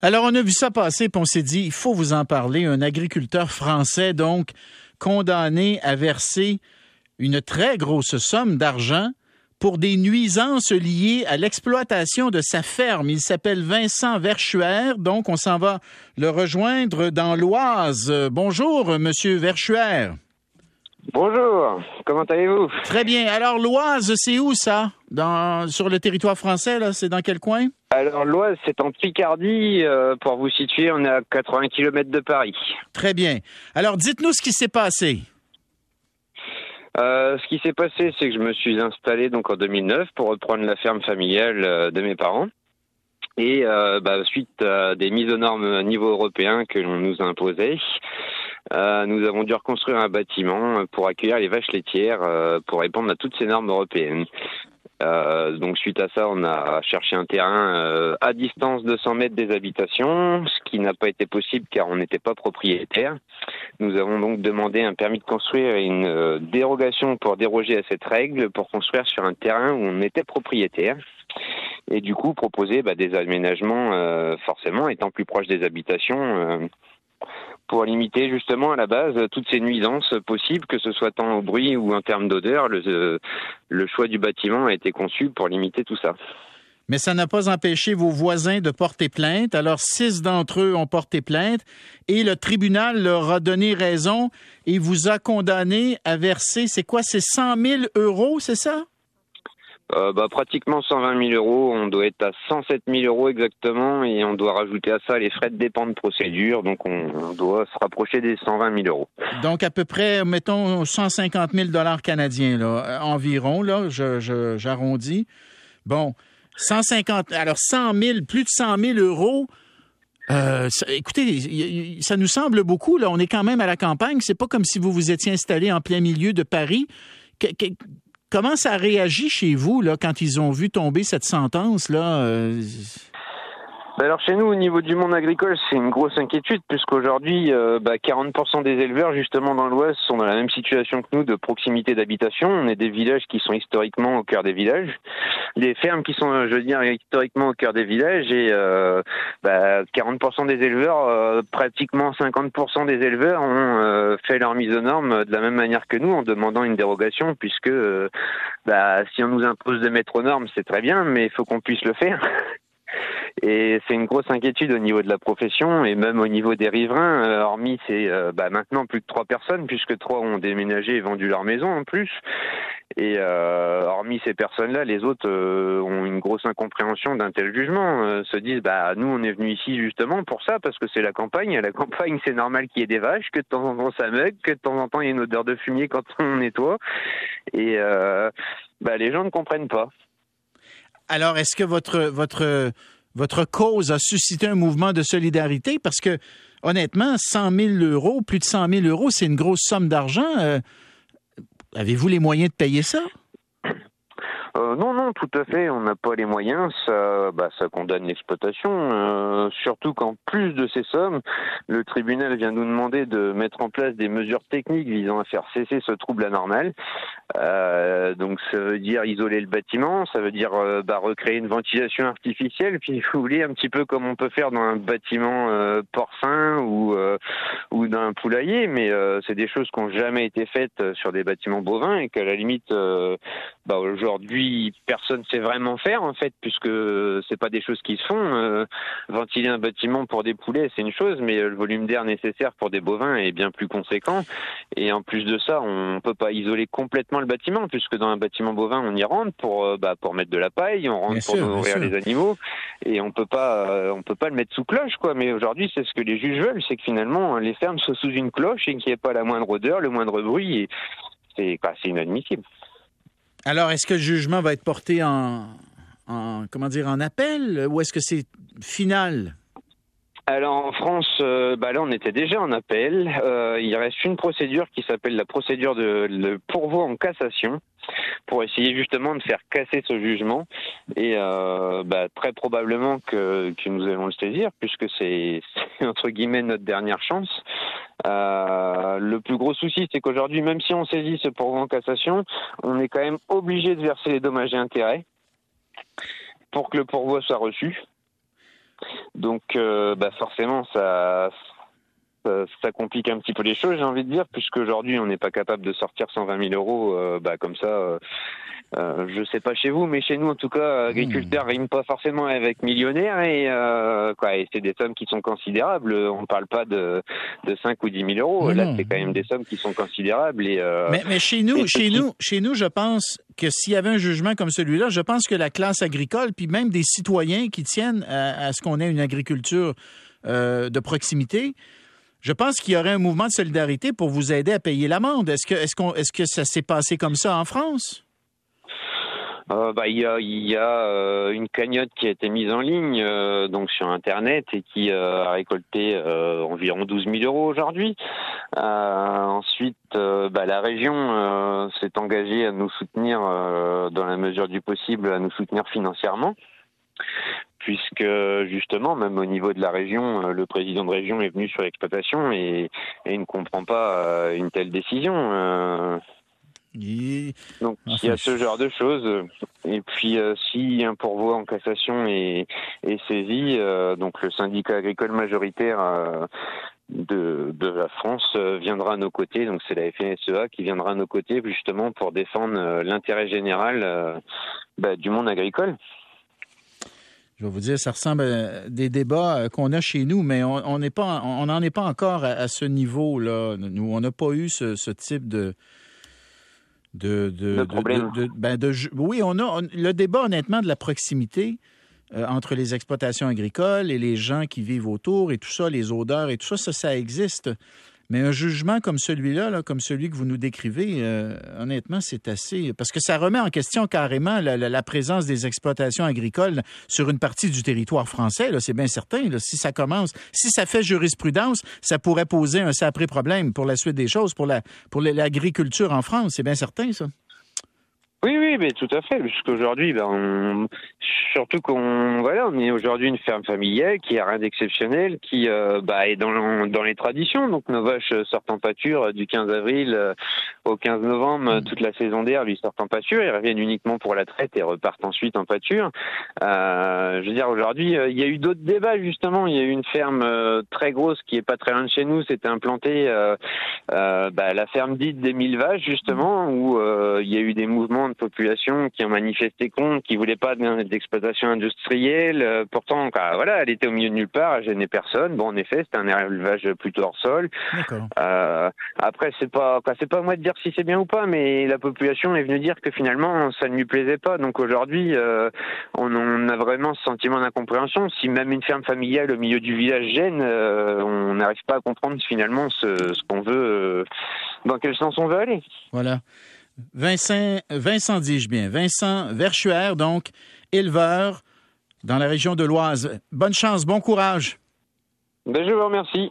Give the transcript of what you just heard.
Alors, on a vu ça passer, puis on s'est dit, il faut vous en parler. Un agriculteur français, donc, condamné à verser une très grosse somme d'argent pour des nuisances liées à l'exploitation de sa ferme. Il s'appelle Vincent Verschuer, donc on s'en va le rejoindre dans l'Oise. Bonjour, Monsieur Verschuer. Bonjour, comment allez-vous? Très bien. Alors, l'Oise, c'est où ça? Dans, sur le territoire français, là? C'est dans quel coin? Alors, l'Oise, c'est en Picardie. Euh, pour vous situer, on est à 80 km de Paris. Très bien. Alors, dites-nous ce qui s'est passé. Euh, ce qui s'est passé, c'est que je me suis installé donc en 2009 pour reprendre la ferme familiale euh, de mes parents. Et bah, suite à des mises aux normes à niveau européen que l'on nous a imposées, euh, nous avons dû reconstruire un bâtiment pour accueillir les vaches laitières euh, pour répondre à toutes ces normes européennes. Euh, donc suite à ça, on a cherché un terrain à distance de 100 mètres des habitations, ce qui n'a pas été possible car on n'était pas propriétaire. Nous avons donc demandé un permis de construire et une dérogation pour déroger à cette règle pour construire sur un terrain où on était propriétaire et du coup proposer bah, des aménagements forcément étant plus proche des habitations pour limiter justement à la base toutes ces nuisances possibles, que ce soit tant au bruit ou en termes d'odeur. Le, le choix du bâtiment a été conçu pour limiter tout ça. Mais ça n'a pas empêché vos voisins de porter plainte. Alors, six d'entre eux ont porté plainte et le tribunal leur a donné raison et vous a condamné à verser, c'est quoi, c'est 100 000 euros, c'est ça? Euh, bah, pratiquement 120 000 euros. On doit être à 107 000 euros exactement et on doit rajouter à ça les frais de dépens de procédure. Donc on, doit se rapprocher des 120 000 euros. Donc à peu près, mettons 150 000 dollars canadiens là, environ là. j'arrondis. Bon, 150. Alors 100 000, plus de 100 000 euros. Euh, écoutez, ça nous semble beaucoup. Là, on est quand même à la campagne. C'est pas comme si vous vous étiez installé en plein milieu de Paris. Comment ça a réagi chez vous là, quand ils ont vu tomber cette sentence-là? Euh, bah, alors chez nous, au niveau du monde agricole, c'est une grosse inquiétude puisqu'aujourd'hui, euh, bah, 40% des éleveurs justement dans l'Ouest sont dans la même situation que nous de proximité d'habitation. On est des villages qui sont historiquement au cœur des villages, des fermes qui sont, je veux dire, historiquement au cœur des villages et euh, bah, 40% des éleveurs, euh, pratiquement 50% des éleveurs ont euh, fait leur mise aux normes de la même manière que nous en demandant une dérogation puisque bah, si on nous impose de mettre aux normes, c'est très bien, mais il faut qu'on puisse le faire. Et c'est une grosse inquiétude au niveau de la profession et même au niveau des riverains. Euh, hormis c'est euh, bah, maintenant plus de trois personnes puisque trois ont déménagé et vendu leur maison en plus. Et euh, hormis ces personnes-là, les autres ont une grosse incompréhension d'un tel jugement. se disent bah nous on est venu ici justement pour ça parce que c'est la campagne. À la campagne c'est normal qu'il y ait des vaches, que de temps en temps ça meug, que de temps en temps il y ait une odeur de fumier quand on nettoie. Et bah, les gens ne comprennent pas. Alors, est-ce que votre, votre, votre cause a suscité un mouvement de solidarité? Parce que, honnêtement, 100 000 euros, plus de 100 000 euros, c'est une grosse somme d'argent. Euh, avez-vous les moyens de payer ça? Euh, non, non, tout à fait. On n'a pas les moyens. Ça, bah, ça condamne l'exploitation. Euh, surtout qu'en plus de ces sommes, le tribunal vient nous demander de mettre en place des mesures techniques visant à faire cesser ce trouble anormal. Euh, donc, ça veut dire isoler le bâtiment, ça veut dire bah, recréer une ventilation artificielle, puis vous voulez un petit peu comme on peut faire dans un bâtiment porcin ou ou d'un poulailler. Mais c'est des choses qui n'ont jamais été faites sur des bâtiments bovins et qu'à la limite, bah, aujourd'hui personne ne sait vraiment faire en fait, puisque c'est pas des choses qui se font. Euh, ventiler un bâtiment pour des poulets, c'est une chose, mais le volume d'air nécessaire pour des bovins est bien plus conséquent. Et en plus de ça, on peut pas isoler complètement le bâtiment, puisque dans un bâtiment bovin, on y rentre pour euh, bah, pour mettre de la paille, on rentre pour nourrir les animaux, et on peut pas euh, on peut pas le mettre sous cloche quoi. Mais aujourd'hui, c'est ce que les juges veulent, c'est que finalement les fermes soient sous une cloche et qu'il n'y ait pas la moindre odeur, le moindre bruit. Et c'est c'est inadmissible. Alors, est-ce que le jugement va être porté en, comment dire, en appel ou est-ce que c'est final? Alors en France, euh, bah là on était déjà en appel. Euh, il reste une procédure qui s'appelle la procédure de le pourvoi en cassation pour essayer justement de faire casser ce jugement. Et euh, bah, très probablement que, que, nous allons le saisir puisque c'est entre guillemets notre dernière chance. Euh, le plus gros souci, c'est qu'aujourd'hui, même si on saisit ce pourvoi en cassation, on est quand même obligé de verser les dommages et intérêts pour que le pourvoi soit reçu. Donc, bah forcément, ça, ça, complique un petit peu les choses, j'ai envie de dire, puisque aujourd'hui on n'est pas capable de sortir 120 000 euros, bah comme ça. Euh, je sais pas chez vous, mais chez nous, en tout cas, agriculteur hmm. rime pas forcément avec millionnaire et, euh, quoi, et c'est des sommes qui sont considérables. On ne parle pas de, de 5 ou 10 000 euros. Là, c'est quand même des sommes qui sont considérables. Et, euh, mais, mais, chez nous, chez nous, chez nous, je pense que s'il y avait un jugement comme celui-là, je pense que la classe agricole, puis même des citoyens qui tiennent à, ce qu'on ait une agriculture euh, de proximité, je pense qu'il y aurait un mouvement de solidarité pour vous aider à payer l'amende. Est-ce que, est-ce qu'on, est-ce que ça s'est passé comme ça en France? Euh, bah, il y a, euh, une cagnotte qui a été mise en ligne euh, donc sur internet et qui a récolté environ 12 000 euros aujourd'hui. ensuite, bah, la région s'est engagée à nous soutenir dans la mesure du possible, à nous soutenir financièrement puisque justement, même au niveau de la région, le président de région est venu sur l'exploitation et, et, il ne comprend pas une telle décision. Donc il y a ce genre de choses. Et puis euh, si un pourvoi en cassation est, saisi, euh, donc le syndicat agricole majoritaire euh, de, la France viendra à nos côtés. Donc c'est la FNSEA qui viendra à nos côtés justement pour défendre l'intérêt général bah, du monde agricole. Je vais vous dire, ça ressemble à des débats qu'on a chez nous, mais on n'est pas, on n'en est pas encore à, ce niveau-là. Nous, on n'a pas eu ce type de, de, de, ben oui, on a le débat honnêtement de la proximité euh, entre les exploitations agricoles et les gens qui vivent autour et tout ça, les odeurs et tout ça, ça, ça existe. Mais un jugement comme celui-là, comme celui que vous nous décrivez, euh, honnêtement, c'est assez... Parce que ça remet en question carrément la, présence des exploitations agricoles sur une partie du territoire français, c'est bien certain. Si ça commence, si ça fait jurisprudence, ça pourrait poser un sacré problème pour la suite des choses, pour l'agriculture en France, c'est bien certain, ça. Oui, oui, mais tout à fait, puisqu'aujourd'hui, ben, surtout qu'on voilà, on est aujourd'hui une ferme familiale qui a rien d'exceptionnel, qui euh, bah, est dans, dans les traditions. Donc nos vaches sortent en pâture du 15 avril euh, au 15 novembre, mm. toute la saison d'air lui sortent en pâture, ils reviennent uniquement pour la traite et repartent ensuite en pâture. Euh, je veux dire, aujourd'hui, euh, il y a eu d'autres débats justement. Il y a eu une ferme très grosse qui est pas très loin de chez nous, c'était implanté bah, la ferme dite des mille vaches justement, où il y a eu des mouvements de population qui ont manifesté contre, qui voulaient pas d'exploitation industrielle. Euh, pourtant, voilà, elle était au milieu de nulle part, elle gênait personne. Bon, en effet, c'était un élevage plutôt hors sol. Euh, après, c'est pas, c'est pas moi de dire si c'est bien ou pas, mais la population est venue dire que finalement, ça ne lui plaisait pas. Donc aujourd'hui, euh, on, a vraiment ce sentiment d'incompréhension. Si même une ferme familiale au milieu du village gêne, on n'arrive pas à comprendre finalement ce, ce qu'on veut, dans quel sens on veut aller. Voilà. Vincent, Vincent dis-je bien, Vincent Verchuer, donc éleveur dans la région de l'Oise. Bonne chance, bon courage. Ben, je vous remercie.